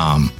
com.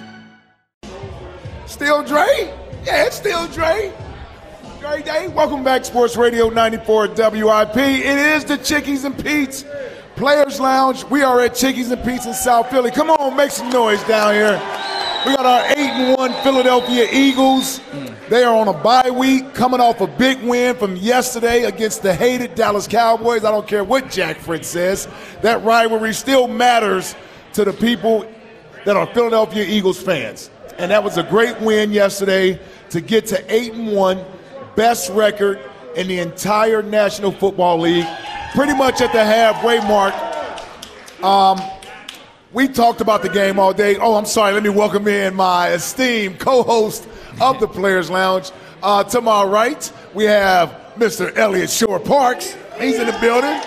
Still Dre? Yeah, it's still Dre. Dre Day. Welcome back, Sports Radio 94 WIP. It is the Chickies and Pete's Players Lounge. We are at Chickies and Pete's in South Philly. Come on, make some noise down here. We got our 8 and 1 Philadelphia Eagles. They are on a bye week, coming off a big win from yesterday against the hated Dallas Cowboys. I don't care what Jack Fritz says. That rivalry still matters to the people that are Philadelphia Eagles fans and that was a great win yesterday to get to eight and one, best record in the entire National Football League, pretty much at the halfway mark. Um, we talked about the game all day. Oh, I'm sorry. Let me welcome in my esteemed co-host of the Players Lounge. Uh, to my right, we have Mr. Eliot Shorr-Parks. He's in the building.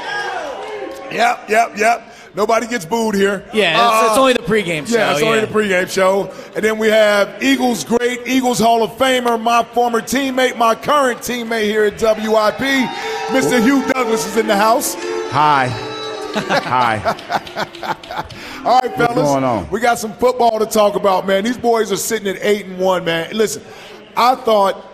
Yep, yep, yep. Nobody gets booed here. Yeah, it's, uh, it's only the pregame show. Yeah, it's only the pregame show. And then we have Eagles great, Eagles Hall of Famer, my former teammate, my current teammate here at WIP, Mr. Hugh Douglas is in the house. Hi. Hi. All right, fellas. What's going on? We got some football to talk about, man. These boys are sitting at eight and one, man. Listen, I thought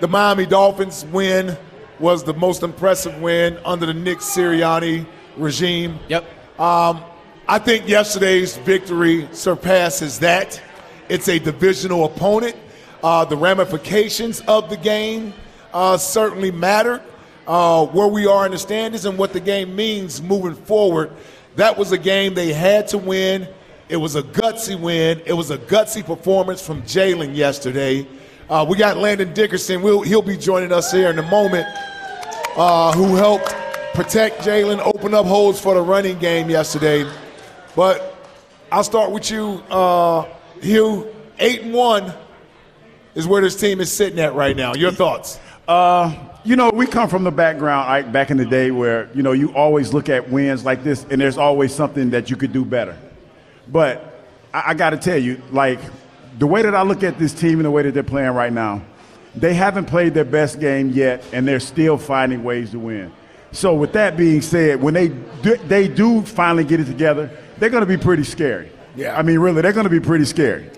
the Miami Dolphins win was the most impressive win under the Nick Sirianni regime. Yep. Um, I think yesterday's victory surpasses that. It's a divisional opponent. Uh, the ramifications of the game uh, certainly matter. Uh, where we are in the standings and what the game means moving forward. That was a game they had to win. It was a gutsy win. It was a gutsy performance from Jalen yesterday. Uh, we got Landon Dickerson. We'll, he'll be joining us here in a moment, uh, who helped protect Jalen, open up holes for the running game yesterday. But I'll start with you, uh, Hugh. Eight and one is where this team is sitting at right now. Your thoughts? Uh, you know, we come from the background like, back in the day where you know you always look at wins like this, and there's always something that you could do better. But I, I got to tell you, like the way that I look at this team and the way that they're playing right now, they haven't played their best game yet, and they're still finding ways to win. So with that being said, when they do, they do finally get it together, they're going to be pretty scary. Yeah. I mean, really, they're going to be pretty scary.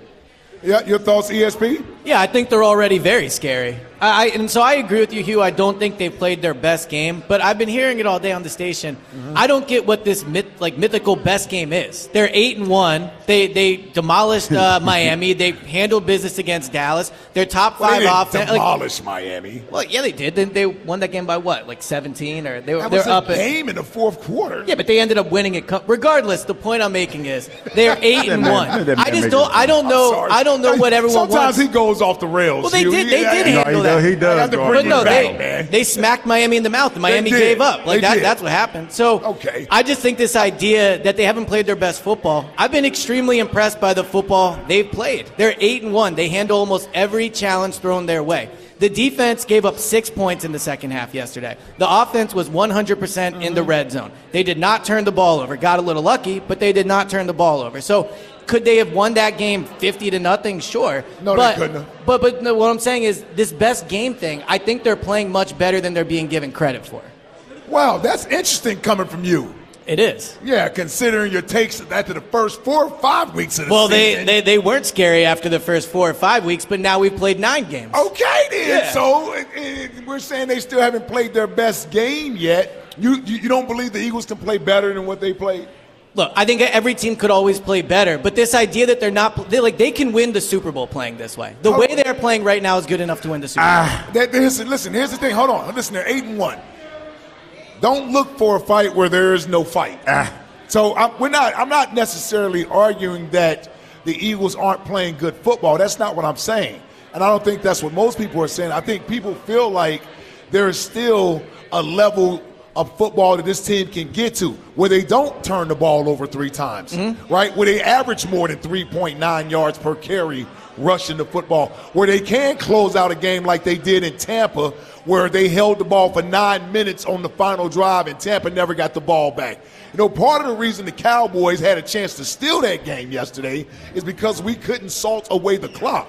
Yeah, your thoughts, ESP? Yeah, I think they're already very scary. I, I, and so I agree with you, Hugh. I don't think they've played their best game, but I've been hearing it all day on the station. Mm-hmm. I don't get what this myth, like mythical best game is. They're eight and one. They they demolished uh, Miami. They handled business against Dallas. They're top five well, offense. Demolished like, Miami. Well, yeah, they did. They, they won that game by what, like seventeen, or they were that they're was a up game at, in the fourth quarter. Yeah, but they ended up winning it. Regardless, the point I'm making is they're eight and man, one. I just don't. I don't know. I don't know what everyone Sometimes wants. he goes off the rails. Well, they did- they did handle that. does. He does. have to Garth. bring But no, you they, man. they smacked Miami in the mouth. and Miami gave up. Like They that, did. that's what happened. So Okay. I just think this idea that they haven't played their best football. I've been extremely impressed by the football they've played. They're eight and one. They handle almost every challenge thrown their way. The defense gave up six points in the second half yesterday. The offense was 100% in Mm-hmm. the red zone. They did not turn the ball over. Got a little lucky, but they did not turn the ball over. So could they have won that game 50 to nothing? Sure. No, they but, couldn't have. But, but no, what I'm saying is this best game thing, I think they're playing much better than they're being given credit for. Wow, that's interesting coming from you. It is. Yeah, considering your takes after the first four or five weeks of the Well, season. they, they, they weren't scary after the first four or five weeks, but now we've played nine games. Okay, then. Yeah. So uh, uh, we're saying they still haven't played their best game yet. You, you you don't believe the Eagles can play better than what they played? Look, I think every team could always play better, but this idea that they're not they like they can win the Super Bowl playing this way. The way they're playing right now is good enough to win the Super Bowl. Ah. That, here's, listen, here's the thing. Hold on. Listen, they're eight and one. Don't look for a fight where there is no fight. Ah. So I'm, we're not. I'm not necessarily arguing that the Eagles aren't playing good football. That's not what I'm saying, and I don't think that's what most people are saying. I think people feel like there is still a level of football that this team can get to where they don't turn the ball over three times, mm-hmm. right? Where they average more than 3.9 yards per carry rushing the football, where they can close out a game like they did in Tampa, where they held the ball for nine minutes on the final drive and Tampa never got the ball back. You know, part of the reason the Cowboys had a chance to steal that game yesterday is because we couldn't salt away the clock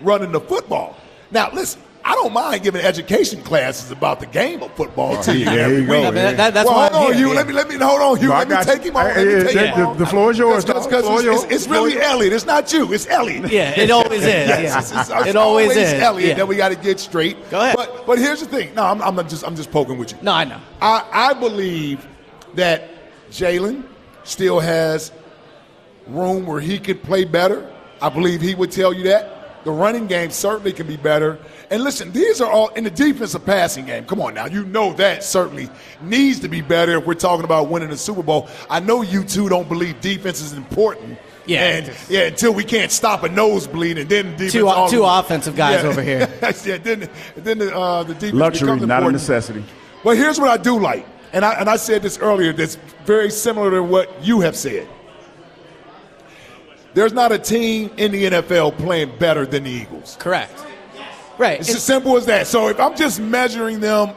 running the football. Now, listen, I don't mind giving education classes about the game of football to you There every you go, week. I that- that- that's well, hold I'm on, here, you. yeah. Let me let me hold on, you. No, let me got take you. him on. Let Hey, me take the- him on. the floor is yours, Because dog. Floor is it's, it's really Eliot. It's not you. It's Eliot. Yeah, it always is. Yes, yeah. it's- it's- it's it always, is. Eliot yeah. that we got to get straight. Go ahead. But but here's the thing. No, I'm, I'm just I'm just poking with you. No, I know. I, I believe that Jalen still has room where he could play better. I believe he would tell you that. The running game certainly can be better. And listen, these are all in the defensive passing game. Come on now. You know that certainly needs to be better if we're talking about winning the Super Bowl. I know you two don't believe defense is important. Yeah. And yeah, until we can't stop a nosebleed and then defense Two- all two of- offensive guys Yeah. over here. yeah, then then the, uh, the defense Luxury, becomes not a necessity. But here's what I do like, and I, and I said this earlier that's very similar to what you have said. There's not a team in the NFL playing better than the Eagles. Correct. Right. It's as simple as that. So if I'm just measuring them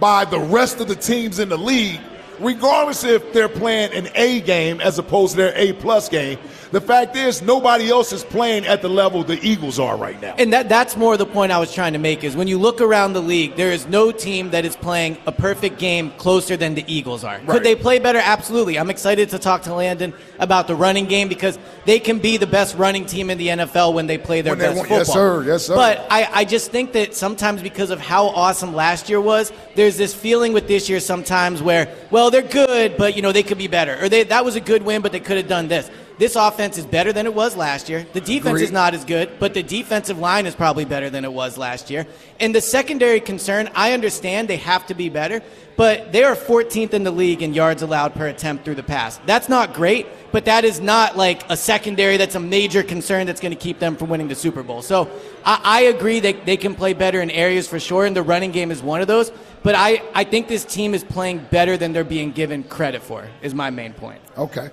by the rest of the teams in the league, regardless if they're playing an A game as opposed to their A plus game, the fact is nobody else is playing at the level the Eagles are right now. And that, that's more the point I was trying to make is when you look around the league, there is no team that is playing a perfect game closer than the Eagles are. Right. Could they play better? Absolutely. I'm excited to talk to Landon about the running game because they can be the best running team in the NFL when they play their When best want- football. yes, sir. Yes, sir. But I, I just think that sometimes because of how awesome last year was, there's this feeling with this year sometimes where, well, Oh, they're good, but you know they could be better, or they, that was a good win, but they could have done this. This offense is better than it was last year. The defense Agreed. is not as good, but the defensive line is probably better than it was last year. And the secondary concern, I understand they have to be better, but they are 14th in the league in yards allowed per attempt through the pass. That's not great, but that is not like a secondary that's a major concern that's going to keep them from winning the Super Bowl. So I, I agree that they can play better in areas for sure, and the running game is one of those. But I, I think this team is playing better than they're being given credit for, is my main point. Okay.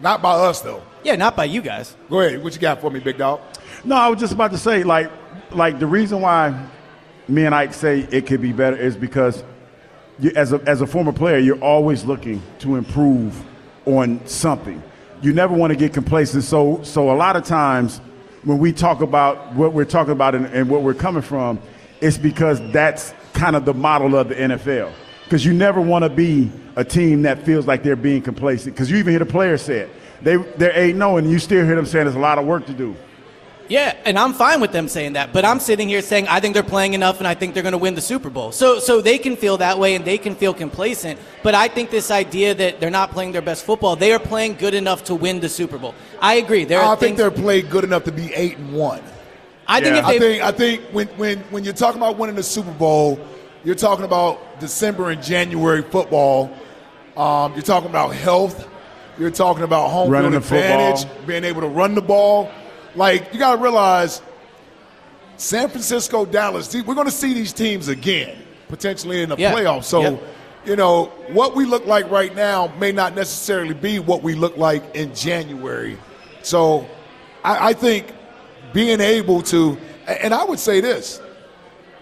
Not by us, though. Yeah, not by you guys. Go ahead. What you got for me, big dog? No, I was just about to say, like, like the reason why me and Ike say it could be better is because you, as a as a former player, you're always looking to improve on something. You never want to get complacent. So, so a lot of times when we talk about what we're talking about and, and what we're coming from, it's because that's kind of the model of the NFL. Because you never want to be a team that feels like they're being complacent. Because you even hear the players say it. They, they're 8 0, and you still hear them saying there's a lot of work to do. Yeah, and I'm fine with them saying that, but I'm sitting here saying I think they're playing enough and I think they're going to win the Super Bowl. So so they can feel that way and they can feel complacent, but I think this idea that they're not playing their best football, they are playing good enough to win the Super Bowl. I agree. There are I think things, they're played good enough to be eight and one. I think Yeah. if I think I think when, when when you're talking about winning the Super Bowl, you're talking about December and January football. Um, you're talking about health. You're talking about home Running field the football. advantage, being able to run the ball. Like you got to realize, San Francisco, Dallas. We're going to see these teams again potentially in the Yeah. playoffs. So. Yep. You know, what we look like right now may not necessarily be what we look like in January. So I, I think being able to, and I would say this,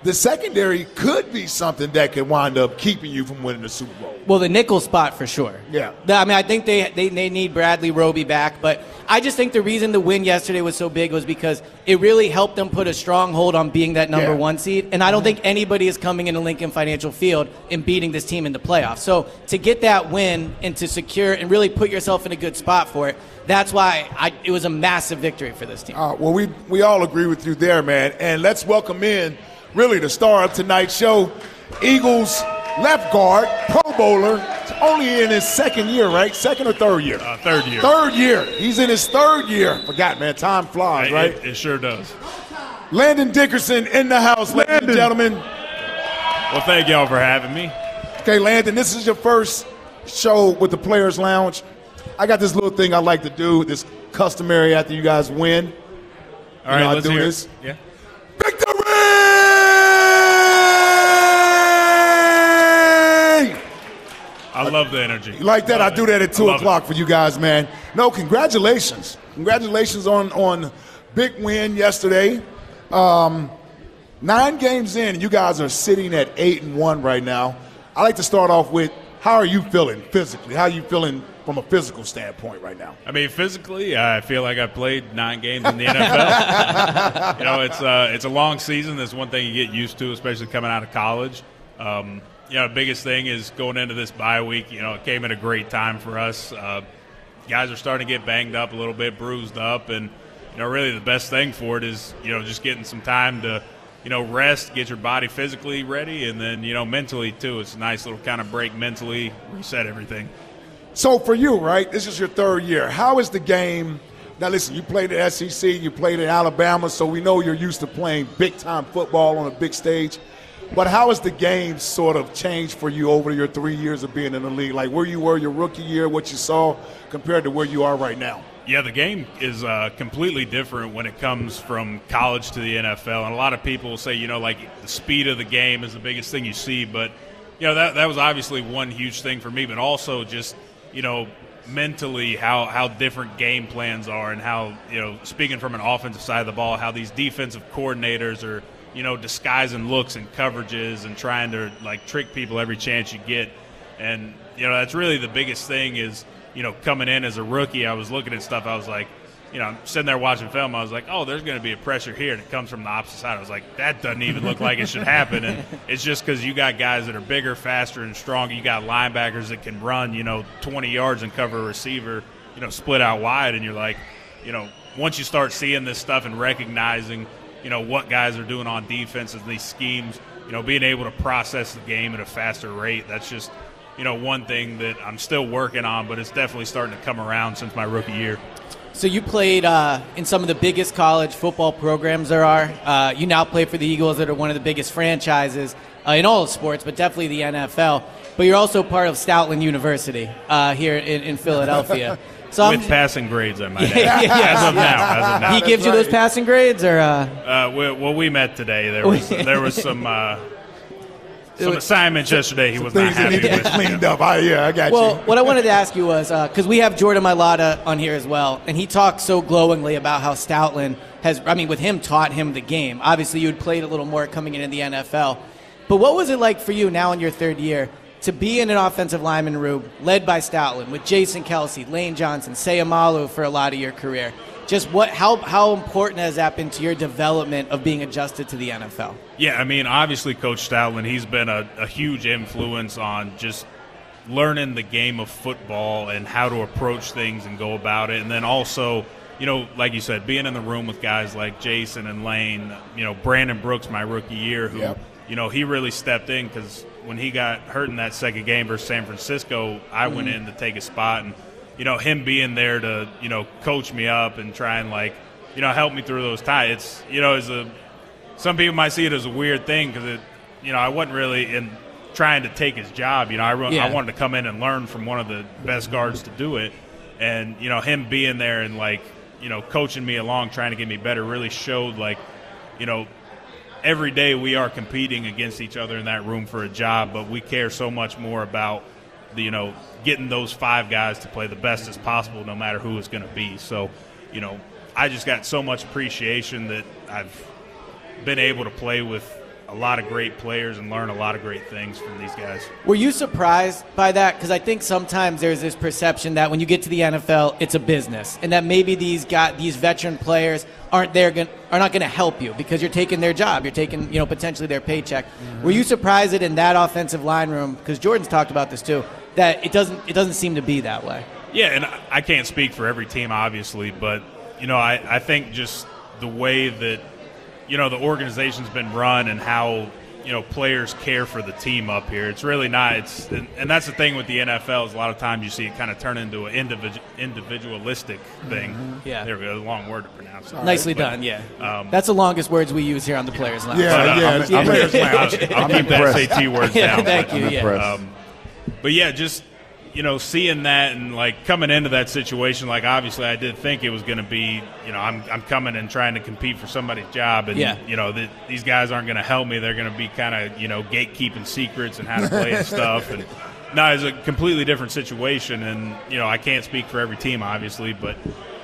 the secondary could be something that could wind up keeping you from winning the Super Bowl. Well, the nickel spot for sure. Yeah. I mean, I think they, they, they need Bradley Roby back, but I just think the reason the win yesterday was so big was because it really helped them put a stronghold on being that number Yeah. one seed. And I don't think anybody is coming into Lincoln Financial Field and beating this team in the playoffs. So to get that win and to secure and really put yourself in a good spot for it, that's why I, it was a massive victory for this team. Uh, well, we, we all agree with you there, man. And let's welcome in, really, the star of tonight's show, Eagles left guard, Pro Bowler, only in his second year, right? Second or third year? Uh, third year. Third year. He's in his third year. Forgot, man. Time flies, It- right? It, it sure does. Landon Dickerson in the house, ladies and gentlemen. Well, thank y'all for having me. Okay, Landon, this is your first show with the Players Lounge. I got this little thing I like to do, this customary after you guys win. All right, know, let's do hear this. it. Yeah. Victory! I love the energy. You like that? I do that at two love it. o'clock for you guys, man. No, congratulations, congratulations on on big win yesterday. Um, nine games in, you guys are sitting at eight and one right now. I like to start off with how are you feeling physically? How are you feeling from a physical standpoint right now? I mean, physically, I feel like I played nine games in the NFL. you know, it's uh, it's a long season. That's one thing you get used to, especially coming out of college. Um, you know, biggest thing is going into this bye week. You know, it came at a great time for us. Uh, guys are starting to get banged up a little bit, bruised up, and you know, really the best thing for it is you know just getting some time to you know rest, get your body physically ready, and then you know mentally too. It's a nice little kind of break mentally, reset everything. So for you, right? This is your third year. How is the game? Now listen, you played at SEC, you played at Alabama, so we know you're used to playing big time football on a big stage. But how has the game sort of changed for you over your three years of being in the league? Like where you were your rookie year, what you saw, compared to where you are right now? Yeah, the game is uh, completely different when it comes from college to the NFL. And a lot of people say, you know, like the speed of the game is the biggest thing you see. But, you know, that, that was obviously one huge thing for me, but also just, you know, mentally how, how different game plans are and how, you know, speaking from an offensive side of the ball, how these defensive coordinators are, you know, disguising looks and coverages and trying to, like, trick people every chance you get. And, you know, that's really the biggest thing is, you know, coming in as a rookie, I was looking at stuff. I was like, you know, I'm sitting there watching film. I was like, oh, there's going to be a pressure here, and it comes from the opposite side. I was like, that doesn't even look like it should happen. And it's just because you got guys that are bigger, faster, and stronger. You got linebackers that can run, you know, 20 yards and cover a receiver, you know, split out wide. And you're like, you know, once you start seeing this stuff and recognizing, you know, what guys are doing on defense and these schemes, you know, being able to process the game at a faster rate, that's just, you know, one thing that I'm still working on, but it's definitely starting to come around since my rookie year. So you played uh, in some of the biggest college football programs there are. Uh, you now play for the Eagles, that are one of the biggest franchises uh, in all of sports, but definitely the NFL. But you're also part of Stoutland University uh, here in, in Philadelphia. So I'm- With passing grades, I might Yeah, add. yeah, yeah. As of now, as of now. he gives you those passing grades, or uh, Uh, we, well, we met today. There was there was some uh, some assignments yesterday. He was not happy with. cleaned up. I, yeah, I got Well, you. what I wanted to ask you was because we have Jordan Mailata on here as well, and he talked so glowingly about how Stoutland has, I mean, with him taught him the game. Obviously, you had played a little more coming into the NFL. But what was it like for you now in your third year to be in an offensive lineman room led by Stoutland with Jason Kelce, Lane Johnson, Seumalo for a lot of your career? Just what, how, how important has that been to your development of being adjusted to the NFL? Yeah, I mean, obviously, Coach Stoutland, he's been a, a huge influence on just learning the game of football and how to approach things and go about it. And then also, you know, like you said, being in the room with guys like Jason and Lane, you know, Brandon Brooks, my rookie year, who, Yep. you know, he really stepped in because when he got hurt in that second game versus San Francisco, I went mm-hmm. in to take a spot. And, you know, him being there to, you know, coach me up and try and, like, you know, help me through those times. It's, you know, as a, some people might see it as a weird thing because it, you know, I wasn't really in trying to take his job. You know, I, Yeah. I wanted to come in and learn from one of the best guards to do it, and you know, him being there and like, you know, coaching me along, trying to get me better, really showed like, you know, every day we are competing against each other in that room for a job, but we care so much more about the, you know, getting those five guys to play the best as possible, no matter who it's going to be. So, you know, I just got so much appreciation that I've been able to play with a lot of great players and learn a lot of great things from these guys. Were you surprised by that? Because I think sometimes there's this perception that when you get to the NFL, it's a business, and that maybe these got these veteran players aren't there gon- are not going to help you because you're taking their job, you're taking you know potentially their paycheck. Mm-hmm. Were you surprised that in that offensive line room? Because Jordan's talked about this too. That it doesn't it doesn't seem to be that way. Yeah, and I- I can't speak for every team, obviously, but you know, I, I think just the way that you know the organization's been run and how you know players care for the team up here. It's really not. It's and, and that's the thing with the NFL is a lot of times you see it kind of turn into an individu- individualistic thing. Mm-hmm. Yeah. there we go. A long word to pronounce. Nicely But, done. Yeah, um, that's the longest words we use here on the Players Lounge. Yeah, But, uh, yeah. I'm- it's- I'm- players I'll, lounge. I'll keep that SAT words Yeah, thank but, you. I'm Yeah. Um, but yeah, just you know, seeing that and like coming into that situation, like obviously I did think it was going to be, you know, I'm I'm coming and trying to compete for somebody's job, and Yeah. you know, the, these guys aren't going to help me. They're going to be kind of you know gatekeeping secrets and how to play and stuff, and. now it's a completely different situation, and you know I can't speak for every team, obviously, but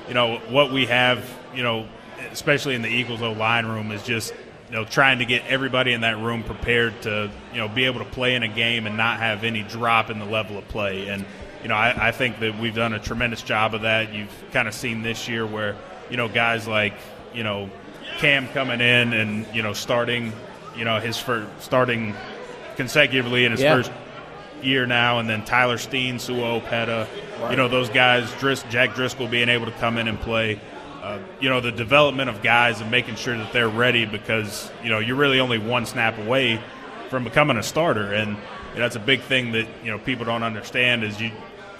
you know what we have, you know, especially in the Eagles O line room, is just you know trying to get everybody in that room prepared to you know be able to play in a game and not have any drop in the level of play. And you know I, I think that we've done a tremendous job of that. You've kind of seen this year where you know guys like you know Cam coming in and you know starting you know his first starting consecutively in his Yeah. first year now, and then Tyler Steen, Sua Opeta, you know those guys, Dris, Jack Driscoll being able to come in and play. Uh, you know the development of guys and making sure that they're ready because you know you're really only one snap away from becoming a starter, and you know, that's a big thing that you know people don't understand is you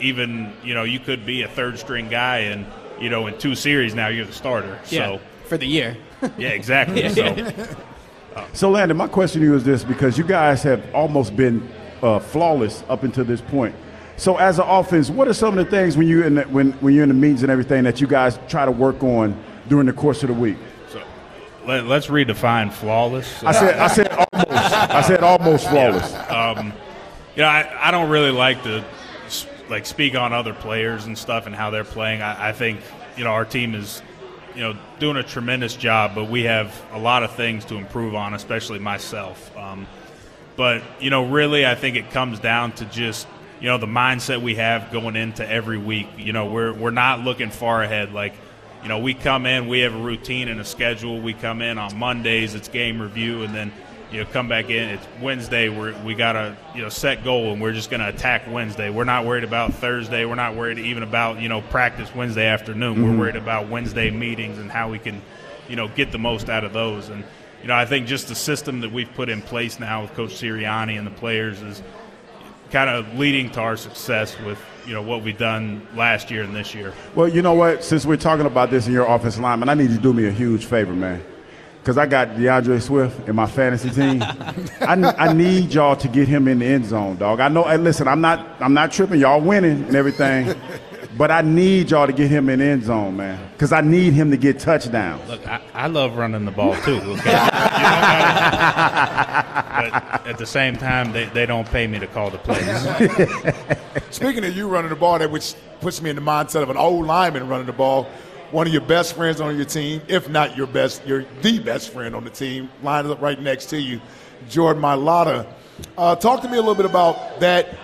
even you know you could be a third string guy and you know in two series now you're the starter. Yeah, So for the year. yeah, exactly. So So, Landon, my question to you is this because you guys have almost been uh, flawless up until this point. So, as an offense, what are some of the things when you in the, when when you're in the meetings and everything that you guys try to work on during the course of the week? so let, let's redefine flawless. I said I said almost. I said almost flawless. Um, you know, I, I don't really like to like speak on other players and stuff and how they're playing. I, I think you know our team is you know doing a tremendous job, but we have a lot of things to improve on, especially myself. Um, but you know, really, I think it comes down to just you know the mindset we have going into every week. You know, we're we're not looking far ahead. Like, you know, we come in, we have a routine and a schedule. We come in on Mondays, it's game review, and then you know come back in. It's Wednesday. We're we got a you know set goal, and we're just going to attack Wednesday. We're not worried about Thursday. We're not worried even about you know practice Wednesday afternoon. We're mm-hmm. worried about Wednesday meetings and how we can you know get the most out of those. And you know, I think just the system that we've put in place now with Coach Sirianni and the players is kind of leading to our success with you know what we've done last year and this year. Well, you know what? Since we're talking about this in your offensive lineman, I need you to do me a huge favor, man. Because I got D'Andre Swift in my fantasy team. I, I need y'all to get him in the end zone, dog. I know. And listen, I'm not. I'm not tripping. Y'all winning and everything, but I need y'all to get him in the end zone, man. Because I need him to get touchdowns. Look, I, I love running the ball too. Okay? You know, but at the same time, they, they don't pay me to call the plays. Speaking of you running the ball, that which puts me in the mindset of an old lineman running the ball. One of your best friends on your team, if not your best, you're the best friend on the team, lined up right next to you, Jordan Mailata. Uh, talk to me a little bit about that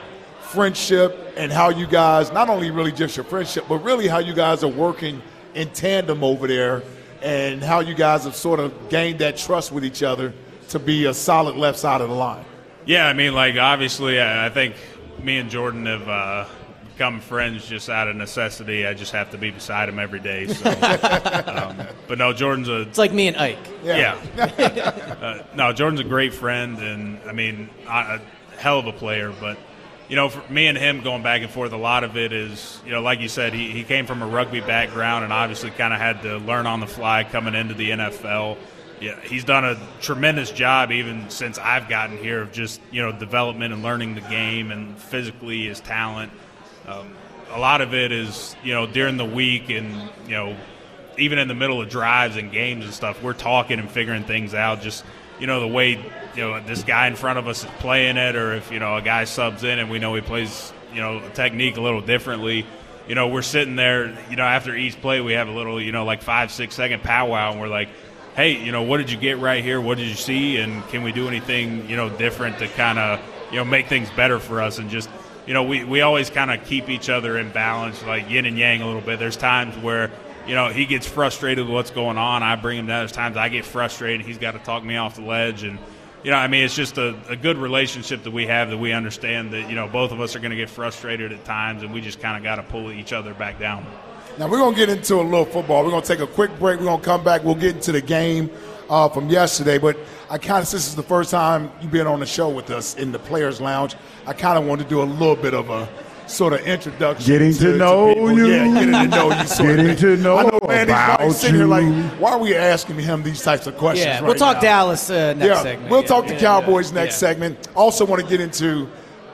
friendship and how you guys, not only really just your friendship, but really how you guys are working in tandem over there and how you guys have sort of gained that trust with each other to be a solid left side of the line. Yeah, I mean, like obviously, I I think me and Jordan have uh, become friends just out of necessity. I just have to be beside him every day. So. um, but no, Jordan's a It's like me and Ike. yeah. uh, no, Jordan's a great friend, and I mean, a a hell of a player. But you know, for me and him going back and forth, a lot of it is, you know, like you said, he, he came from a rugby background and obviously kind of had to learn on the fly coming into the NFL. Yeah, he's done a tremendous job even since I've gotten here of just you know development and learning the game and physically his talent. Um, a lot of it is you know during the week and you know even in the middle of drives and games and stuff, we're talking and figuring things out. Just you know the way you know this guy in front of us is playing it, or if you know a guy subs in and we know he plays you know technique a little differently. You know we're sitting there. You know after each play we have a little you know like five six second powwow and we're like, hey you know what did you get right here? What did you see? And can we do anything you know different to kind of you know make things better for us and just you know, we, we always kind of keep each other in balance, like yin and yang a little bit. There's times where, you know, he gets frustrated with what's going on. I bring him down. There's times I get frustrated. He's got to talk me off the ledge. And, you know, I mean, it's just a, a good relationship that we have that we understand that, you know, both of us are going to get frustrated at times and we just kind of got to pull each other back down. Now we're gonna get into a little football. We're gonna take a quick break. We're gonna come back. We'll get into the game uh, from yesterday. But I kind of, since this is the first time you've been on the show with us in the Players Lounge, I kind of want to do a little bit of a sort of introduction. Getting to know people. you. Yeah, getting to know you. Sort Getting thing. to know I know, man, about sitting here like, you. why are we asking him these types of questions? Yeah, right we'll talk now? Dallas uh, next yeah, segment. we'll Yeah, talk the Cowboys yeah, next yeah. segment. Also, want to get into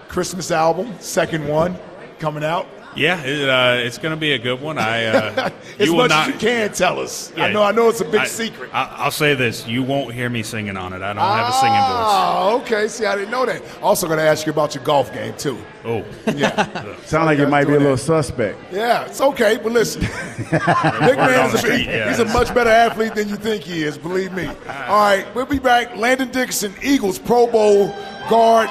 Christmas album, second one coming out. Yeah, it, uh, it's going to be a good one. I uh, as you much not, as you can tell us. I know, I know it's a big I- secret. I, I'll say this: you won't hear me singing on it. I don't have a singing voice. Oh, okay. See, I didn't know that. Also, going to ask you about your golf game too. Oh, Yeah, Sound like it might be a doing little that. suspect. yeah, it's okay. But listen, Big man is a, street, yeah. he's a much better athlete than you think he is. Believe me. All right, we'll be back. Landon Dixon, Eagles Pro Bowl guard,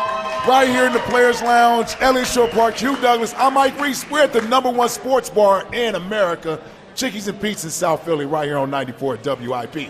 right here in the Players Lounge, Eliot Shorr-Park, Hugh Douglas. I'm Ike Reese. We're at the number one sports bar in America, Chickies and Pete's in South Philly, right here on 94 WIP.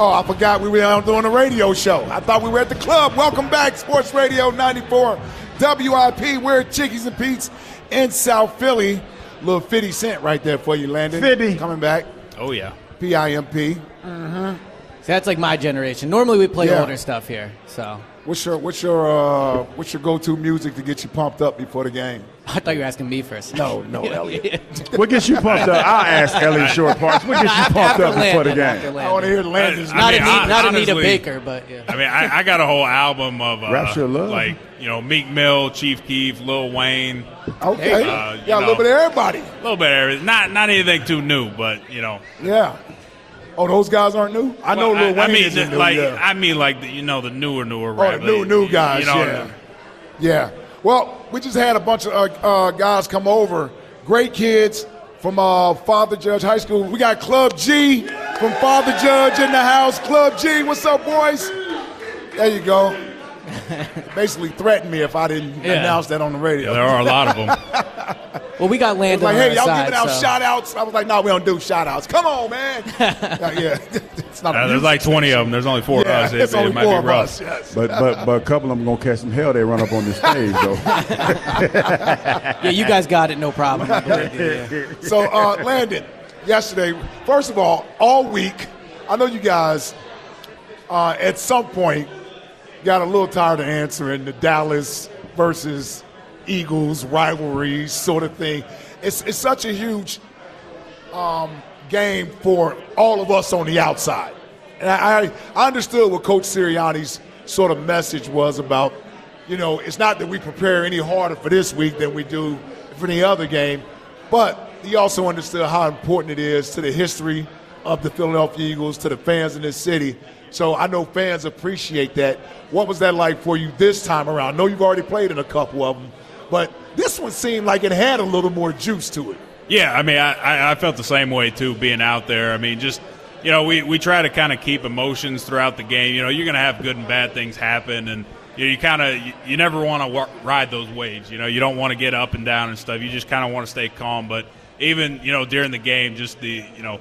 Oh, I forgot we were out doing a radio show. I thought we were at the club. Welcome back, Sports Radio 94 WIP. We're at Chickies and Pete's in South Philly. Little 50 cent right there for you, Landon. 50. Coming back. Oh yeah. P-I-M-P. Mm-hmm. So that's like my generation. Normally we play Yeah. older stuff here. So What's your what's your uh, what's your go-to music to get you pumped up before the game? I thought you were asking me first. No, no, Eliot. What gets you pumped up? I'll ask Eliot Shorr-Parks. What gets you pumped up before the game? I want to hear Landon's. I Not, mean, Anita, hon- not Anita Baker, but yeah. I mean, I, I got a whole album of uh, Rapture of Love. like you know Meek Mill, Chief Keef, Lil Wayne, okay, Uh, you yeah, a little bit of everybody. a little bit of everything. Not not anything too new, but you know. Yeah. Oh, those guys aren't new. I know Well, Lil Wayne I mean, isn't new. like yeah. I mean, like the, you know the newer newer Oh, new new guys. You know, yeah, yeah. Well, we just had a bunch of uh, uh, guys come over. Great kids from uh, Father Judge High School. We got Club G from Father Judge in the house. Club G, what's up, boys? There you go. Basically threatened me if I didn't Yeah. announce that on the radio. Yeah, there are a lot of them. Well, we got Landon like, on hey, our y'all side, giving out so- shout outs. I was like, no, we don't do shout outs. Come on, man. yeah, yeah. it's not Uh, there's like 20 of them. There's only four Yeah, of us. It, it's only it might four be of rough. us. Yes. But but but a couple of them gonna catch some hell. They run up on the stage though. Yeah, you guys got it, no problem. I believe you, yeah. So, uh, Landon, yesterday, first of all, all week, I know you guys uh, at some point got a little tired of answering the Dallas versus Eagles rivalry sort of thing. It's, it's such a huge um, game for all of us on the outside. And I, I understood what Coach Sirianni's sort of message was about, you know, it's not that we prepare any harder for this week than we do for any other game, but he also understood how important it is to the history of the Philadelphia Eagles, to the fans in this city. So I know fans appreciate that. What was that like for you this time around? I know you've already played in a couple of them, but this one seemed like it had a little more juice to it. Yeah, I mean, I, I- felt the same way too, being out there. I mean, just you know, we, we try to kind of keep emotions throughout the game. You know, you're going to have good and bad things happen, and you, know, you kind of you, you never want to ride those waves. You know, you don't want to get up and down and stuff. You just kind of want to stay calm. But even you know during the game, just the you know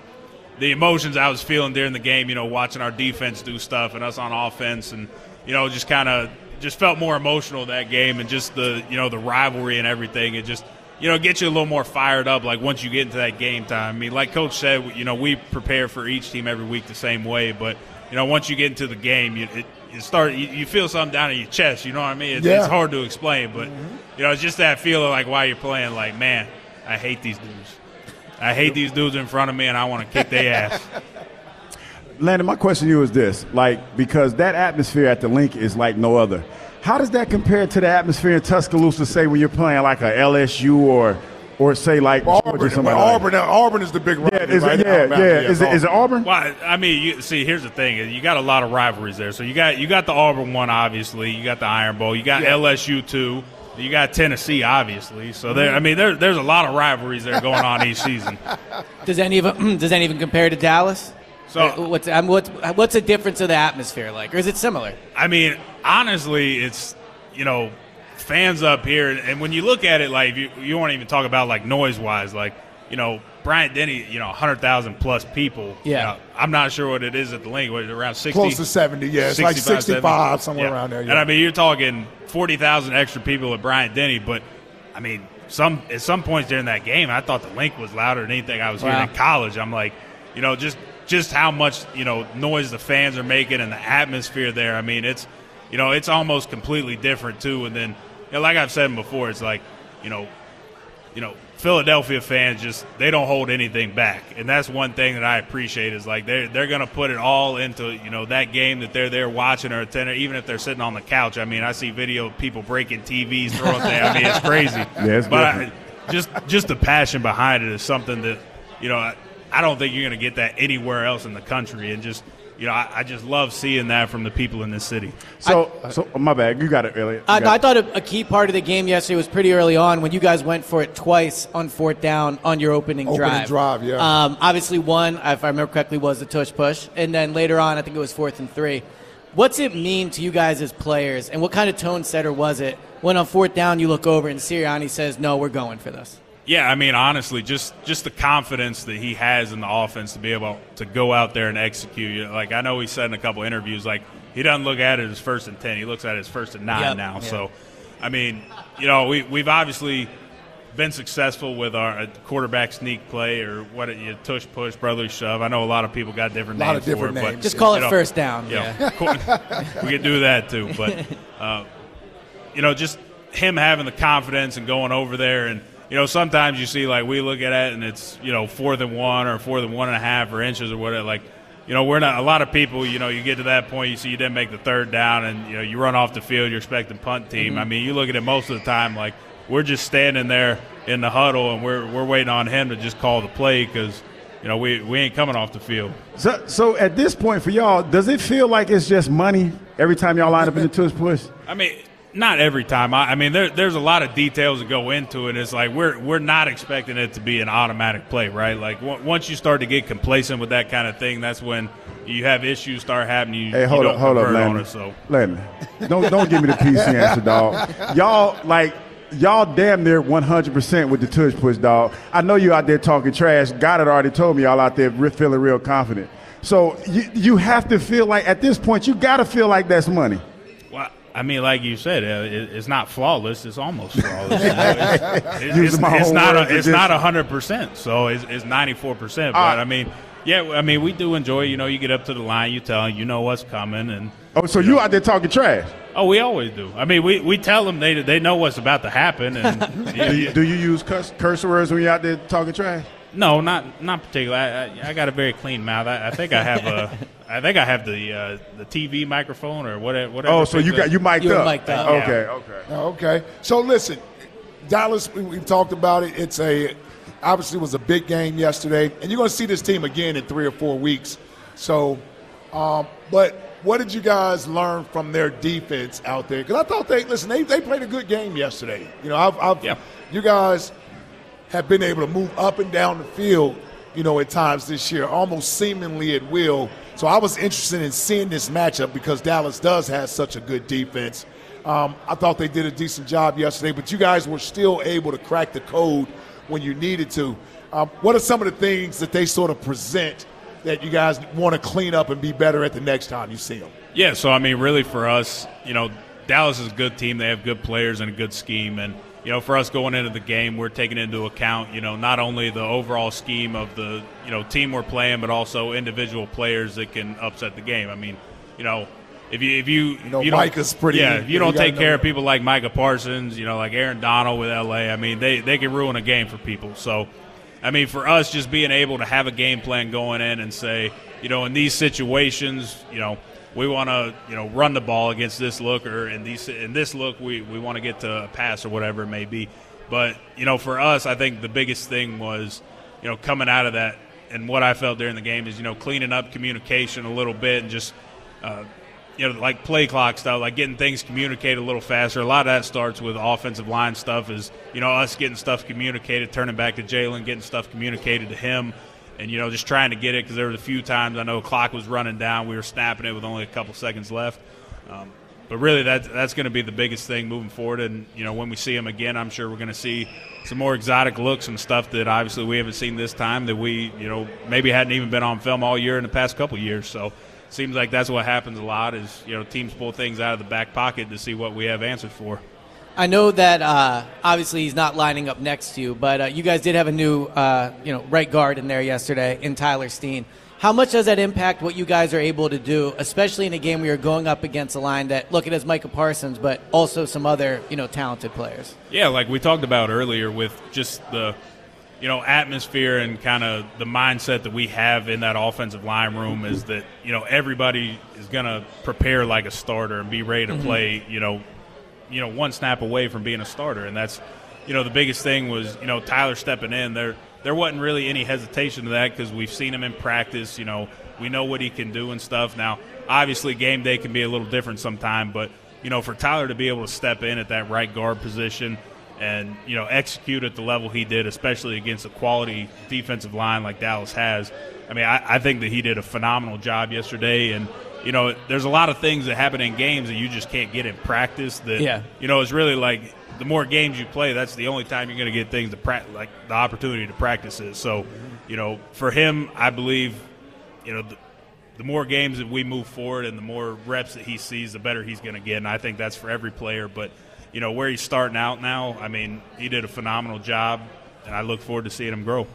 the emotions I was feeling during the game. You know, watching our defense do stuff and us on offense, and you know, just kind of just felt more emotional that game, and just the you know the rivalry and everything. It just you know gets you a little more fired up. Like once you get into that game time. I mean, like Coach said, you know, we prepare for each team every week the same way, but you know, once you get into the game, you it, you start you, you feel something down in your chest. You know what I mean? It's, Yeah. it's hard to explain, but mm-hmm. you know, it's just that feeling like while you're playing, like man, I hate these dudes. I hate these dudes in front of me, and I want to kick their ass. Landon, my question to you is this: like, because that atmosphere at the link is like no other. How does that compare to the atmosphere in Tuscaloosa, say when you're playing like a LSU or, or say like Auburn, Georgia, well, somebody like Auburn, Auburn is the big rival. Yeah, is it- right? yeah, Alabama, yeah. Is it- is it Auburn? Well, I mean, you, see, here's the thing: you got a lot of rivalries there. So you got you got the Auburn one, obviously. You got the Iron Bowl. You got Yeah. LSU two. You got Tennessee, obviously. So there, I mean, there, there's a lot of rivalries that are going on each season. Does any of them, does any even compare to Dallas? So- Uh, what's um, what's what's the difference of the atmosphere like, or is it similar? I mean, honestly, it's you know, fans up here, and when you look at it, like you you won't even talk about like noise wise, like you know, Bryant Denny, you know, hundred thousand plus people. Yeah. You know, I'm not sure what it is at the link. What is it, around sixty? Close to 70, yeah. It's like 65, somewhere around there, yeah. And I mean, you're talking forty thousand extra people at Bryant Denny, but I mean, some at some points during that game, I thought the link was louder than anything I was Wow. hearing in college. I'm like, you know, just just how much you know noise the fans are making and the atmosphere there. I mean, it's you know, it's almost completely different too. And then, you know, like I've said before, it's like, you know, you know, Philadelphia fans just they don't hold anything back, and that's one thing that I appreciate is like they're they're gonna put it all into you know that game that they're there watching or attending, even if they're sitting on the couch. I mean, I see video of people breaking TVs, throwing things. I mean, it's crazy. it's but I, just just the passion behind it is something that you know I, I don't think you're gonna get that anywhere else in the country, and just you know I, I just love seeing that from the people in this city. So, so my bad. You got it, Eliot. I, got I it. thought a, a key part of the game yesterday was pretty early on when you guys went for it twice on fourth down on your opening, Opening drive. drive, yeah. Um, obviously, one, if I remember correctly, was the tush push, and then later on, I think it was fourth and three. What's it mean to you guys as players, and what kind of tone setter was it when on fourth down you look over and Sirianni says, "No, we're going for this." Yeah, I mean, honestly, just just the confidence that he has in the offense to be able to go out there and execute. Like I know he said in a couple interviews, like he doesn't look at it as first and ten; he looks at it as first and nine Yep. now. Yeah. So, I mean, you know, we we've obviously been successful with our uh, quarterback sneak play or what it, you tush push brotherly shove. I know a lot of people got different A lot names of different for it, but. Just call it know, first down. you know, Yeah. we could do that too, but uh, you know, just him having the confidence and going over there, and you know, sometimes you see like we look at it and it's you know fourth and one or fourth and one and a half or inches or whatever. Like, you know, we're not a lot of people. You know, you get to that point, you see you didn't make the third down, and you know you run off the field, you're expecting punt team. Mm-hmm. I mean, you look at it most of the time like we're just standing there in the huddle and we're we're waiting on him to just call the play because. You know, we, we ain't coming off the field. So, so at this point for y'all, does it feel like it's just money every time y'all line up in the tush push? I mean, not every time. I, I mean, there, there's a lot of details that go into it. It's like we're we're not expecting it to be an automatic play, right? Like w- once you start to get complacent with that kind of thing, that's when you have issues start happening. You, Hey, you hold don't up, hold up, on Landon. it. So Landon, don't don't give me the PC answer, dog. Y'all like y'all damn near 100% with the tush push, dog. I know you out there talking trash. God had already told me y'all out there re- feeling real confident. So you you have to feel like at this point you got to feel like that's money. I mean, like you said, uh, it, it's not flawless. It's almost flawless. You know, it's, it's- it's- it's not. A, it's not hundred percent. So it's, it's ninety four percent. But Uh, I mean, yeah. I mean, we do enjoy. You know, you get up to the line, you tell, you know what's coming, and Oh, so you out there talking trash? oh, we always do. I mean, we, we tell them they they know what's about to happen, and Do you, do you use curse, curse words when you out there talking trash? no, not not particularly. I, I, I got a very clean mouth. I, I think I have a. I think I have the uh, the TV microphone or whatever. whatever Oh, so you got you mic'd You're up. mic'd up. Okay, okay. Oh, Okay. So listen, Dallas, we, we've talked about it. It's a obviously was a big game yesterday, and you're going to see this team again in three or four weeks. So, um, but what did you guys learn from their defense out there? Because I thought they listen, they, they played a good game yesterday. You know, I've, I've Yeah. you guys have been able to move up and down the field, you know, at times this year, almost seemingly at will. So I was interested in seeing this matchup because Dallas does have such a good defense. Um, I thought they did a decent job yesterday, but you guys were still able to crack the code when you needed to. Um, what are some of the things that they sort of present that you guys want to clean up and be better at the next time you see them? Yeah, so I mean, really for us, you know, Dallas is a good team. They have good players and a good scheme, and you know, for us going into the game, we're taking into account, you know, not only the overall scheme of the you know team we're playing, but also individual players that can upset the game. I mean, you know. If you if you you know, don't, Micah's pretty- yeah if you you don't take care of people like Micah Parsons you know like Aaron Donald with LA I mean they they can ruin a game for people so I mean, for us, just being able to have a game plan going in and say, you know, in these situations, you know, we want to, you know, run the ball against this look, or in these in this look, we, we want to get to a pass or whatever it may be. But you know, for us, I think the biggest thing was, you know, coming out of that, and what I felt during the game is, you know, cleaning up communication a little bit and just. Uh, you know, like play clock stuff, like getting things communicated a little faster. A lot of that starts with offensive line stuff. Is you know us getting stuff communicated, turning back to Jalen, getting stuff communicated to him, and you know just trying to get it because there was a few times I know clock was running down, we were snapping it with only a couple seconds left. Um, but really, that that's going to be the biggest thing moving forward. And you know, when we see him again, I'm sure we're going to see some more exotic looks and stuff that obviously we haven't seen this time that we you know maybe hadn't even been on film all year in the past couple years. So seems like that's what happens a lot is you know teams pull things out of the back pocket to see what we have answers for. I know that uh, obviously he's not lining up next to you, but uh, you guys did have a new uh, you know right guard in there yesterday in Tyler Steen. How much does that impact what you guys are able to do, especially in a game where you're going up against a line that look it as Micah Parsons, but also some other you know talented players? Yeah, like we talked about earlier with just the you know, atmosphere and kind of the mindset that we have in that offensive line room is that, you know, everybody is going to prepare like a starter and be ready to mm-hmm. play, you know, you know, one snap away from being a starter. And that's, you know, the biggest thing was, you know, Tyler stepping in. There there wasn't really any hesitation to that because we've seen him in practice, you know, we know what he can do and stuff. Now, obviously game day can be a little different sometime, but you know, for Tyler to be able to step in at that right guard position – and you know execute at the level he did, especially against a quality defensive line like Dallas has. I mean, I, I, think that he did a phenomenal job yesterday, and you know, there's a lot of things that happen in games that you just can't get in practice. That yeah. you know, it's really like the more games you play, that's the only time you're going to get things to practice, like the opportunity to practice it. So, you know, for him, I believe, you know. The, the more games that we move forward and the more reps that he sees, the better he's going to get. And I think that's for every player. But you know where he's starting out now. I mean, he did a phenomenal job, and I look forward to seeing him grow.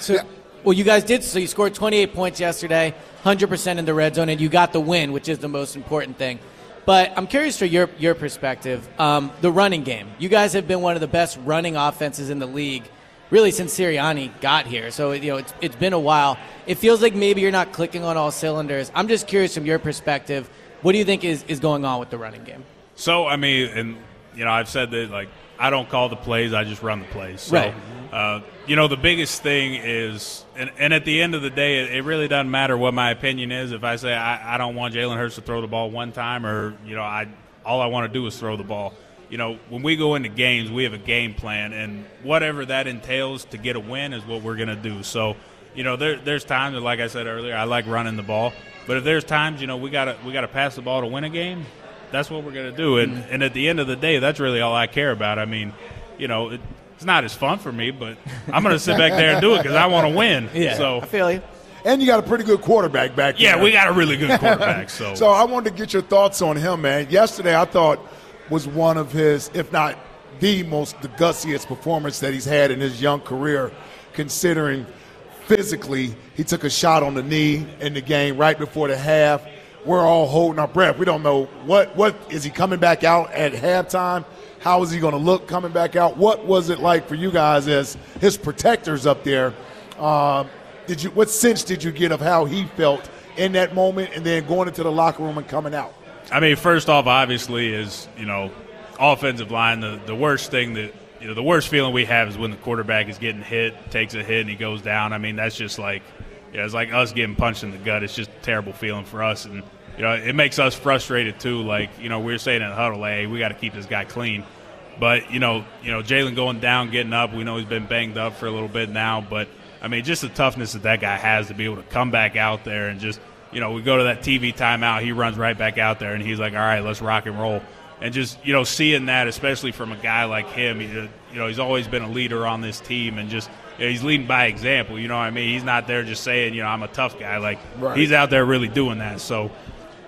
So, well, you guys did. So you scored 28 points yesterday, 100% in the red zone, and you got the win, which is the most important thing. But I'm curious for your your perspective. Um, the running game. You guys have been one of the best running offenses in the league, really since Sirianni got here. So you know it's it's been a while. It feels like maybe you're not clicking on all cylinders. I'm just curious from your perspective. What do you think is, is going on with the running game? So I mean, and you know, I've said that like I don't call the plays, I just run the plays. So, right. Uh, you know, the biggest thing is, and, and, at the end of the day, it, it, really doesn't matter what my opinion is. If I say I, I don't want Jalen Hurts to throw the ball one time, or you know, I all I want to do is throw the ball. You know, when we go into games, we have a game plan, and whatever that entails to get a win is what we're going to do. So, you know, there, there's times, like I said earlier, I like running the ball, but if there's times, you know, we got to we got to pass the ball to win a game that's what we're going to do. And, and at the end of the day, that's really all I care about. I mean, you know, it, it's not as fun for me, but I'm going to sit back there and do it because I want to win. Yeah, so I feel you. And you got a pretty good quarterback back yeah, there. we got a really good quarterback. So, so I wanted to get your thoughts on him, man. Yesterday, I thought was one of his, if not the most the gutsiest performance that he's had in his young career, considering physically he took a shot on the knee in the game right before the half we're all holding our breath. We don't know what what is he coming back out at halftime? How is he going to look coming back out? What was it like for you guys as his protectors up there? Uh, did you what sense did you get of how he felt in that moment, and then going into the locker room and coming out? I mean, first off, obviously, is you know, offensive line. The the worst thing that you know, the worst feeling we have is when the quarterback is getting hit, takes a hit, and he goes down. I mean, that's just like it's like us getting punched in the gut. It's just a terrible feeling for us, and you know it makes us frustrated too. Like you know we are saying in the huddle, hey, we got to keep this guy clean. But you know, you know Jalen going down, getting up. We know he's been banged up for a little bit now, but I mean, just the toughness that that guy has to be able to come back out there and just you know we go to that TV timeout, he runs right back out there, and he's like, all right, let's rock and roll. And just you know seeing that, especially from a guy like him, you know he's always been a leader on this team, and just you know, he's leading by example. You know what I mean? He's not there just saying, you know, I'm a tough guy. Like right. he's out there really doing that. So,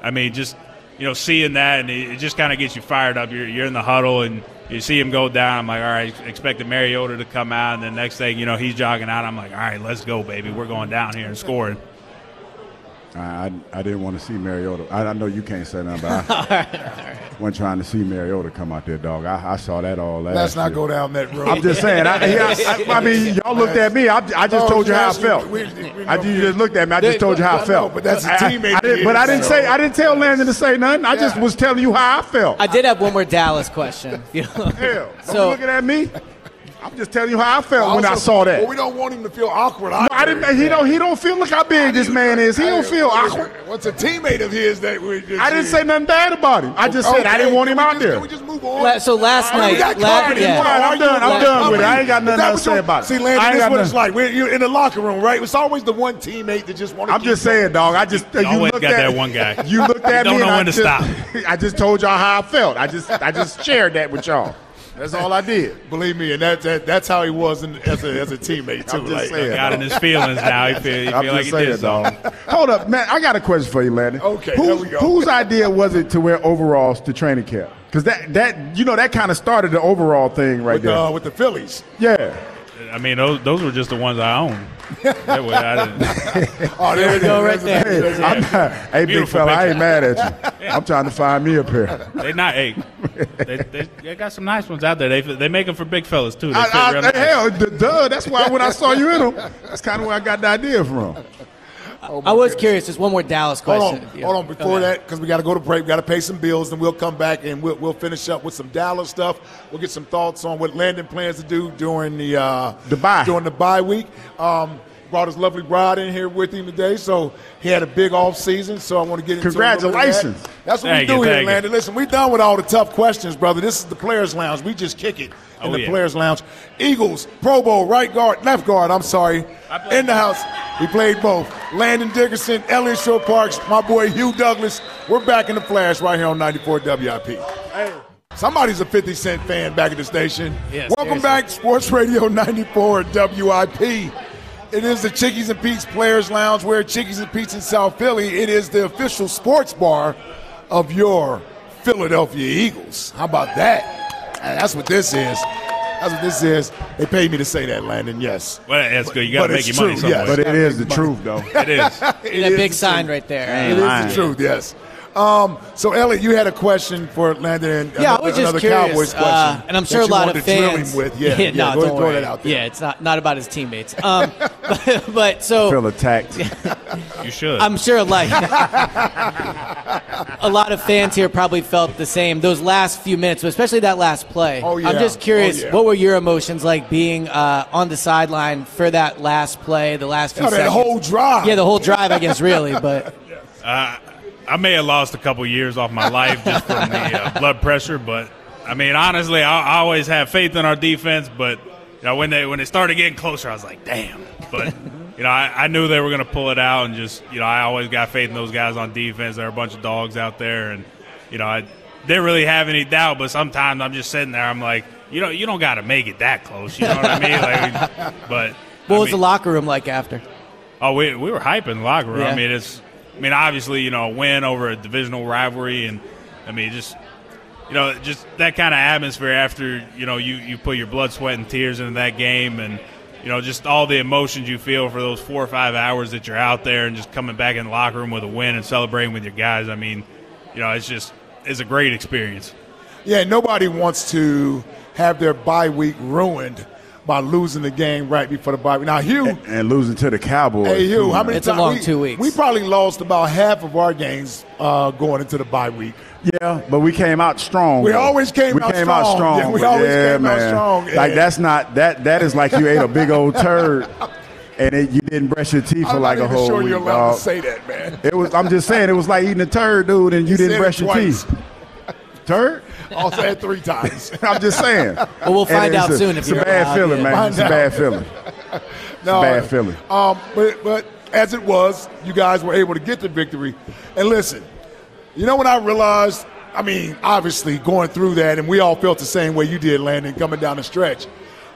I mean, just you know, seeing that and it, just kind of gets you fired up. You're, you're in the huddle and you see him go down. I'm like, all right, expecting Mariota to come out, and the next thing you know, he's jogging out. I'm like, all right, let's go, baby. We're going down here and scoring. I, I didn't want to see Mariota. I, I know you can't say nothing, but I wasn't trying to see Mariota come out there, dog. I, I saw that all last Let's not year. go down that road. I'm just saying. I, yeah, I, I mean, y'all looked at me. I, I just No, told you how I last year, felt. we- we I you just looked at me. I just told you how I I felt. but that's a I- I- teammate I didn't- But I didn't so- say. I didn't tell Landon to say nothing. I just was telling you how I felt. I did have one more Dallas question. Hell, So- looking at me. I'm just telling you how I felt when I saw that. Well, we don't want him to feel awkward. No, I didn't. He don't. He don't feel like how big this man is. He don't feel awkward. What's a teammate of his that we just I didn't say nothing bad about him. I just said I Okay, didn't want can him we out just- there. Can we just move on? La- so last All right, we night- got la- clarity. yeah. You wanna I'm argue done. I'm done it? with it. I ain't got nothing else to say about it. See, I Landon, ain't this is what it's like. We're, you're in the locker room, right? It's always the one teammate that just want. I'm just saying, dog. I just you always got at that one guy. You looked at me. Don't me. know and I when to stop. I just told y'all how I felt. I just I just shared that with y'all. That's all I did. Believe me, and that's that, that's how he was in, as a as a teammate too. I'm just like, saying. Got in his feelings now. He feel, he I'm feel like just he did dog. Hold up, man. I got a question for you, Landon. Okay, Whose, there we go. whose idea was it to wear overalls to training camp? Because that that you know that kind of started the overall thing right with, there. uh, with the Phillies. yeah. I mean, those those were just the ones I own. That way I didn't. Oh, there we go, right there. Hey, I'm not, hey big Beautiful fella, I ain't mad at you. I'm trying to find me a pair. They not. Hey, they, they, they got some nice ones out there. They they make them for big fellas too. They I, I, real nice. hell, d- duh. That's why when I saw you in them, that's kind of where I got the idea from. I was curious. Just one more Dallas question. Hold question. on, hold on. Before that, because we got to go to break, we got to pay some bills, and we'll come back and we'll, we'll finish up with some Dallas stuff. We'll get some thoughts on what Landon plans to do during the uh, The bye. during the bye week. Um, brought his lovely bride in here with him today, so he had a big off season. So I want to get into a little bit of that. Congratulations. That's what Thank we you, do here. Landon. Listen, we're done with all the tough questions, brother. This is the Players Lounge. We just kick it oh, in Oh, the yeah. Players Lounge. Eagles, Pro Bowl, right guard, left guard. I'm sorry, in the house. We played both. Landon Dickerson, Eliot Shorr-Parks, my boy Hugh Douglas. We're back in the flash right here on 94 WIP. Hey. Somebody's a 50 Cent fan back at the station. Yeah, Welcome seriously. back, Sports Radio 94 WIP. It is the Chickies and Pete's Players Lounge. We're at Chickies and Pete's in South Philly. It is the official sports bar of your Philadelphia Eagles. How about that? Uh, That's what this is. That's what this is. They paid me to say that, Landon. Yes. Well, that's good. You got to make it's your money true, yes. somewhere. But it is the truth, though. It is. that is big sign truth. right there. It is the truth, yes. Um, so, Eliot, you had a question for Landon and Yeah, another, I was just another curious, Cowboys question. uh, and I'm sure a lot of to drill fans. him with. Yeah, yeah, no, go don't throw worry. that out there. Yeah, it's not not about his teammates. Um, but, but so Feel attacked. You should. I'm sure like a lot of fans here probably felt the same. Those last few minutes, especially that last play. Oh, yeah. I'm just curious, Oh, yeah. what were your emotions like being uh, on the sideline for that last play, the last few Oh, that seconds? whole drive. Yeah, the whole drive, I guess, really. But I may have lost a couple years off my life just from the uh, blood pressure, but I mean, honestly, I, I always have faith in our defense. But you know, when they when they started getting closer, I was like, damn. But you know, I, I knew they were going to pull it out, and just you know, I always got faith in those guys on defense. There are a bunch of dogs out there, and you know, I didn't really have any doubt. But sometimes I'm just sitting there, I'm like, you know, you don't got to make it that close. You know what I mean? Like, but what I was the locker room like after? Oh, we, we were hyping the locker room. Yeah. I mean, it's, I mean, obviously, you know, a win over a divisional rivalry, and I mean, just, you know, just that kind of atmosphere after, you know, you, you put your blood, sweat, and tears into that game, and you know, just all the emotions you feel for those four or five hours that you're out there, and just coming back in the locker room with a win and celebrating with your guys. I mean, you know, it's just, it's a great experience. Yeah, nobody wants to have their bye week ruined by losing the game right before the bye week. Now, Hugh, and losing to the Cowboys. hey Hugh, too, how man. many It's a long we, two weeks. We probably lost about half of our games uh, going into the bye week. Yeah, but we came out strong. We though. always came we out came out strong. strong. Yeah, we always yeah, came out man. strong, Like yeah. that's not that. That is like you ate a big old turd, and it, you didn't brush your teeth for I'm like not a even whole sure week. you're allowed dog. to say that, man. It was. I'm just saying. It was like eating a turd, dude, and you said didn't brush your teeth. Turd. Also had three times. I'm just saying. Well, we'll find out a- soon if it's a you're bad allowed, feeling, yeah. man. Find It's a bad feeling. No, bad feeling. Um, but but as it was, you guys were able to get the victory. And listen, you know when I realized, I mean, obviously going through that, and we all felt the same way you did, Landon, coming down the stretch.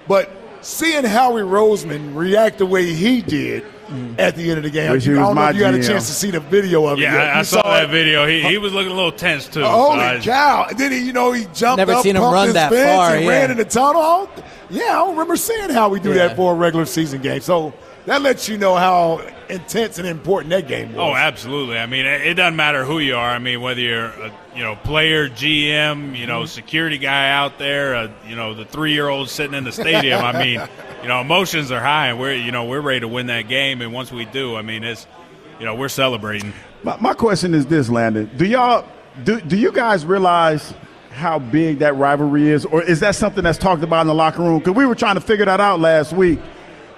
But seeing Howie Roseman react the way he did Mm. at the end of the game, Wish I don't know if you had a chance to see the video of it. Yeah, yet. I, I You saw, that it? video. He, he was looking a little tense too. Uh, so Holy I- cow! And then he, you know, he jumped Never up, seen him pumped run his that far, and yeah. ran in the tunnel. I yeah, I don't remember seeing Howie do Yeah. that for a regular season game. So that lets you know how intense and important that game was. Oh, absolutely. I mean, it, it doesn't matter who you are. I mean, whether you're a you know player, GM, you know, security guy out there, uh, you know, the three year old sitting in the stadium. I mean, you know, emotions are high, and we're you know we're ready to win that game. And once we do, I mean, it's you know we're celebrating. My, my question is this, Landon: Do y'all do do you guys realize? How big that rivalry is, or is that something that's talked about in the locker room? Because we were trying to figure that out last week.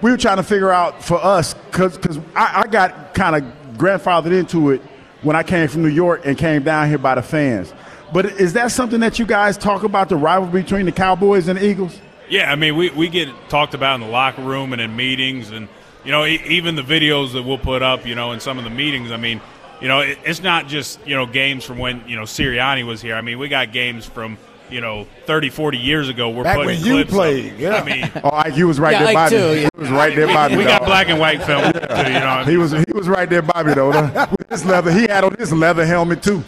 We were trying to figure out for us because because I, I got kind of grandfathered into it when I came from New York and came down here by the fans. But is that something that you guys talk about the rivalry between the Cowboys and the Eagles? Yeah, I mean, we, we get talked about in the locker room and in meetings, and you know, even the videos that we'll put up, you know, in some of the meetings. I mean, you know, it, it's not just you know games from when you know Sirianni was here. I mean, we got games from you know 30, 40 years ago. We're Back putting when you clips up. played, yeah. I mean, Oh, Ike, you was right Yeah, there Ike by too, me. yeah. He was right there by me. we got dog. black and white film too. You know, He was he was right there by me though. With this leather, he had on this leather helmet too.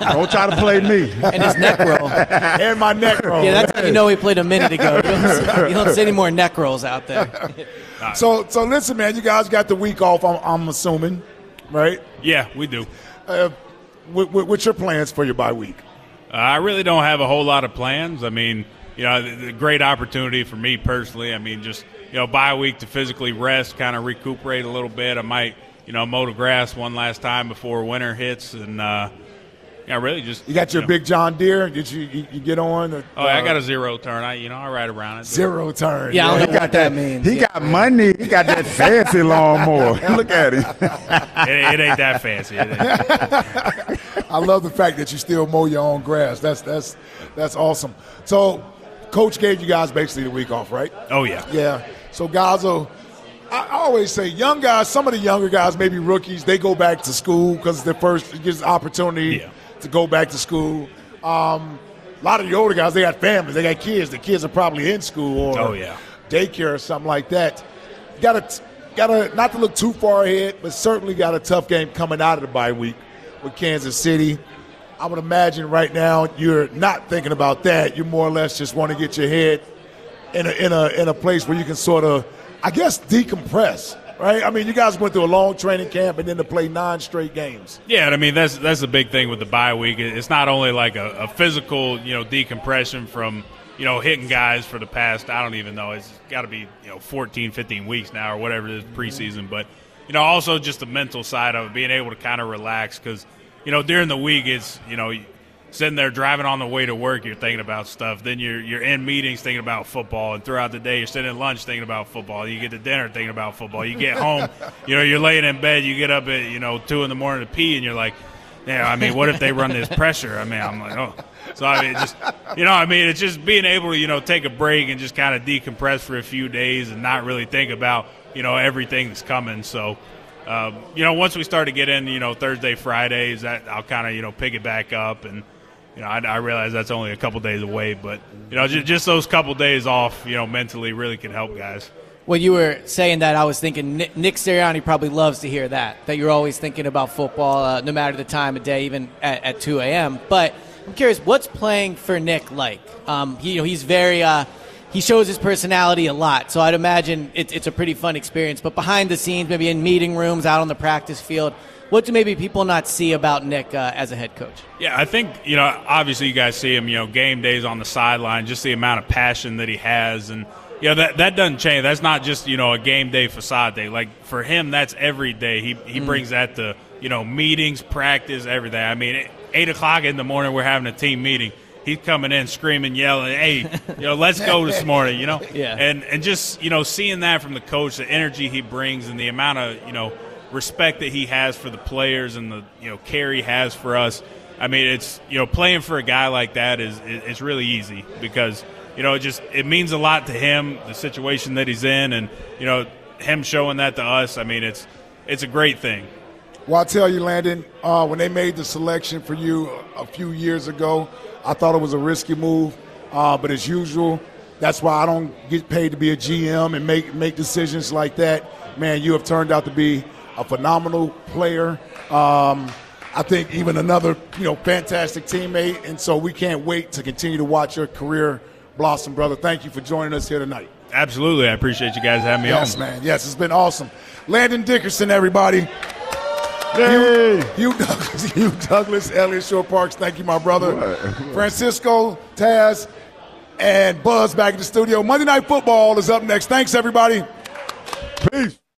Don't try to play me. And his neck roll. and my neck roll. Yeah, that's how you know he played a minute ago. You don't, see, you don't see any more neck rolls out there. So, so listen, man. You guys got the week off. I'm, I'm assuming, right? yeah, we do. Uh, what, what, what's your plans for your bye week? I really don't have a whole lot of plans. I mean, you know, great opportunity for me personally. I mean, just you know, bye week to physically rest, kind of recuperate a little bit. I might, you know, mow the grass one last time before winter hits, and uh, yeah, really just You got your know. big John Deere. Did you you, you get on? uh, Oh, I got a zero turn. I, you know, I ride around it. zero turn. Yeah, I don't He know got what that that. means. He Yeah. got money. He got that fancy lawnmower. Look at him. it, it ain't that fancy. Ain't. I love the fact that you still mow your own grass. That's that's that's awesome. So, coach gave you guys basically the week off, right? Oh yeah. Yeah. So guys will. I I always say young guys. Some of the younger guys, maybe rookies, they go back to school because it's their first. It gives opportunity Yeah. To go back to school. Um, a lot of the older guys, they got families, they got kids. The kids are probably in school or Oh, yeah. daycare or something like that. Got to got to not to look too far ahead, but certainly got a tough game coming out of the bye week with Kansas City. I would imagine right now you're not thinking about that. You more or less just want to get your head in a in a in a place where you can sort of, I guess, decompress. Right? I mean, you guys went through a long training camp and then to play nine straight games. Yeah, I mean that's that's the big thing with the bye week. It's not only like a, a physical, you know, decompression from you know hitting guys for the past. I don't even know. It's got to be you know 14, 15 weeks now or whatever it is preseason. But you know, also just the mental side of it, being able to kind of relax because you know during the week it's you know sitting there driving on the way to work, you're thinking about stuff. Then you're you're in meetings thinking about football, and throughout the day you're sitting at lunch thinking about football. You get to dinner thinking about football. You get home, you know, you're laying in bed. You get up at you know two in the morning to pee, and you're like, yeah. I mean, what if they run this pressure? I mean, I'm like, oh. So I mean, just you know, I mean, it's just being able to you know take a break and just kind of decompress for a few days and not really think about you know everything that's coming. So. Um, you know, once we start to get in, you know, Thursday, Fridays, that I'll kind of, you know, pick it back up, and you know, I, I realize that's only a couple days away, but you know, just, just those couple days off, you know, mentally really can help guys. When you were saying that, I was thinking Nick, Nick Sirianni probably loves to hear that, that you're always thinking about football, uh, no matter the time of day, even at, at 2 a.m. But I'm curious, what's playing for Nick like? Um, he, you know, he's very, uh, he shows his personality a lot, so I'd imagine it's, it's a pretty fun experience. But behind the scenes, maybe in meeting rooms, out on the practice field, what do maybe people not see about Nick uh, as a head coach? Yeah, I think you know. Obviously, you guys see him. You know, game days on the sideline, just the amount of passion that he has, and you know that that doesn't change. That's not just you know a game day facade day. Like for him, that's every day. He he brings that to you know meetings, practice, everything. I mean, at eight o'clock in the morning, we're having a team meeting. He's coming in screaming, yelling, "Hey, you know, let's go this morning!" You know, Yeah. and and just you know seeing that from the coach, the energy he brings, and the amount of you know respect that he has for the players and the you know care he has for us. I mean, it's you know playing for a guy like that is is really easy because you know it just it means a lot to him the situation that he's in, and you know him showing that to us. I mean, it's it's a great thing. Well, I'll tell you, Landon, uh, when they made the selection for you a few years ago, I thought it was a risky move. Uh, but as usual, that's why I don't get paid to be a GM and make make decisions like that. Man, you have turned out to be a phenomenal player. Um, I think even another, you know, fantastic teammate, and so we can't wait to continue to watch your career blossom, brother. Thank you for joining us here tonight. Absolutely. I appreciate you guys having me yes, on. Yes, man. Yes, it's been awesome. Landon Dickerson, everybody. Hey. Hugh, Hugh Douglas, Hugh Douglas, Eliot Shorr-Parks. Thank you, my brother. Francisco, Taz, and Buzz back in the studio. Monday Night Football is up next. Thanks, everybody. Peace.